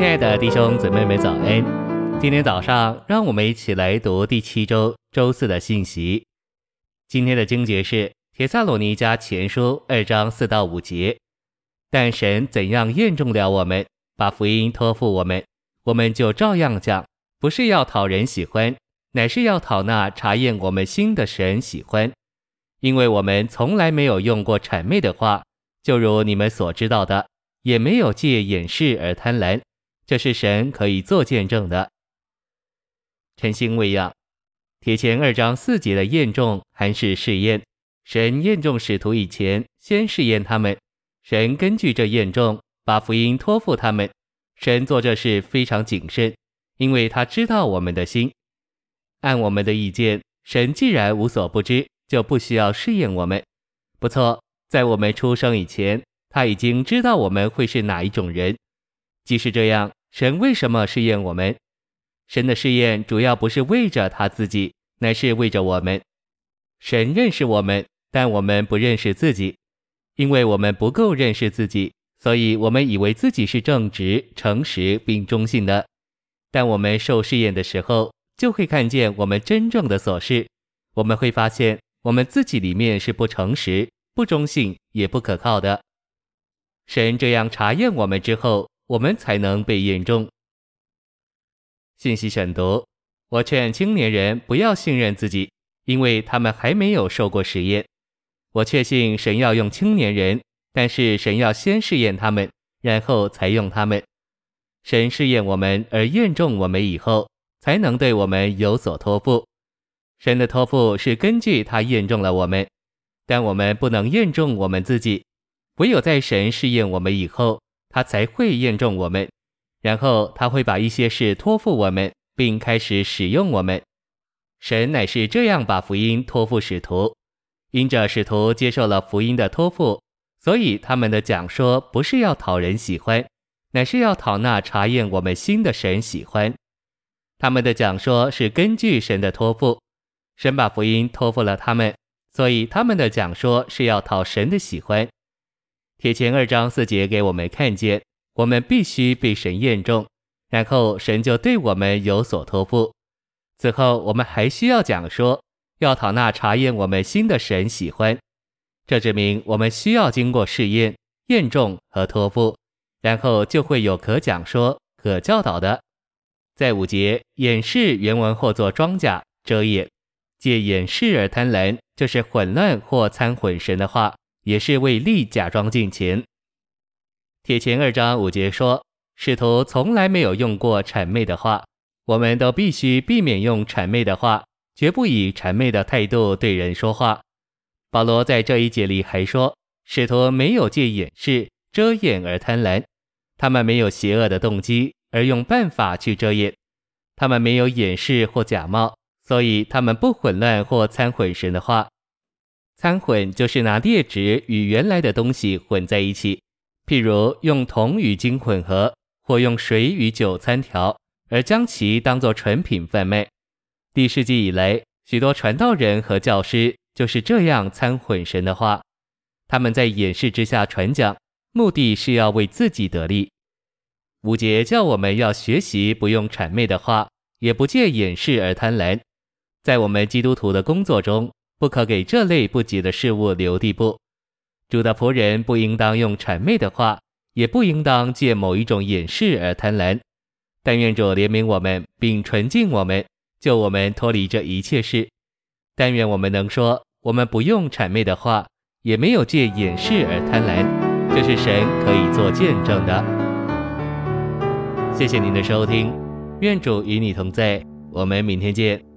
亲爱的弟兄姊妹们，早安！今天早上，让我们一起来读第七周周四的信息。今天的经节是《帖撒罗尼迦前书》二章四到五节。但神怎样验证了我们，把福音托付我们，我们就照样讲，不是要讨人喜欢，乃是要讨那查验我们心的神喜欢。因为我们从来没有用过谄媚的话，就如你们所知道的，也没有借掩饰而贪婪。这是神可以做见证的。晨星喂养，帖前二章四节的验证还是试验。神验中使徒以前，先试验他们。神根据这验证，把福音托付他们。神做这事非常谨慎，因为他知道我们的心。按我们的意见，神既然无所不知，就不需要试验我们。不错，在我们出生以前，他已经知道我们会是哪一种人。即使这样。神为什么试验我们？神的试验主要不是为着他自己，乃是为着我们。神认识我们，但我们不认识自己，因为我们不够认识自己，所以我们以为自己是正直、诚实并忠信的。但我们受试验的时候，就会看见我们真正的所是。我们会发现我们自己里面是不诚实、不忠信也不可靠的。神这样查验我们之后，我们才能被验中。信息选读：我劝青年人不要信任自己，因为他们还没有受过实验。我确信神要用青年人，但是神要先试验他们，然后才用他们。神试验我们而验中我们以后，才能对我们有所托付。神的托付是根据他验中了我们，但我们不能验中我们自己，唯有在神试验我们以后。他才会验证我们，然后他会把一些事托付我们，并开始使用我们。神乃是这样把福音托付使徒，因着使徒接受了福音的托付，所以他们的讲说不是要讨人喜欢，乃是要讨那查验我们心的神喜欢。他们的讲说是根据神的托付，神把福音托付了他们，所以他们的讲说是要讨神的喜欢。帖前二章四节给我们看见，我们必须被神验中，然后神就对我们有所托付。此后我们还需要讲说，要讨那查验我们心的神喜欢。这证明我们需要经过试验、验中和托付，然后就会有可讲说、可教导的。在五节，掩饰原文或作装甲、遮掩，借掩饰而贪婪，就是混乱或参混神的话。也是为利假装敬虔。帖前二章五节说，使徒从来没有用过谄媚的话，我们都必须避免用谄媚的话，绝不以谄媚的态度对人说话。保罗在这一节里还说，使徒没有借掩饰、遮掩而贪婪，他们没有邪恶的动机而用办法去遮掩，他们没有掩饰或假冒，所以他们不混乱或参混神的话。掺混就是拿劣质与原来的东西混在一起，譬如用铜与金混合，或用水与酒掺调，而将其当作纯品贩卖。第世纪以来，许多传道人和教师就是这样掺混神的话，他们在掩饰之下传讲，目的是要为自己得利。五节叫我们要学习不用谄媚的话，也不借掩饰而贪婪，在我们基督徒的工作中。不可给这类不吉的事物留地步。主的仆人不应当用谄媚的话，也不应当借某一种掩饰而贪婪。但愿主怜悯我们，并纯净我们，救我们脱离这一切事。但愿我们能说，我们不用谄媚的话，也没有借掩饰而贪婪。这是神可以做见证的。谢谢您的收听，愿主与你同在，我们明天见。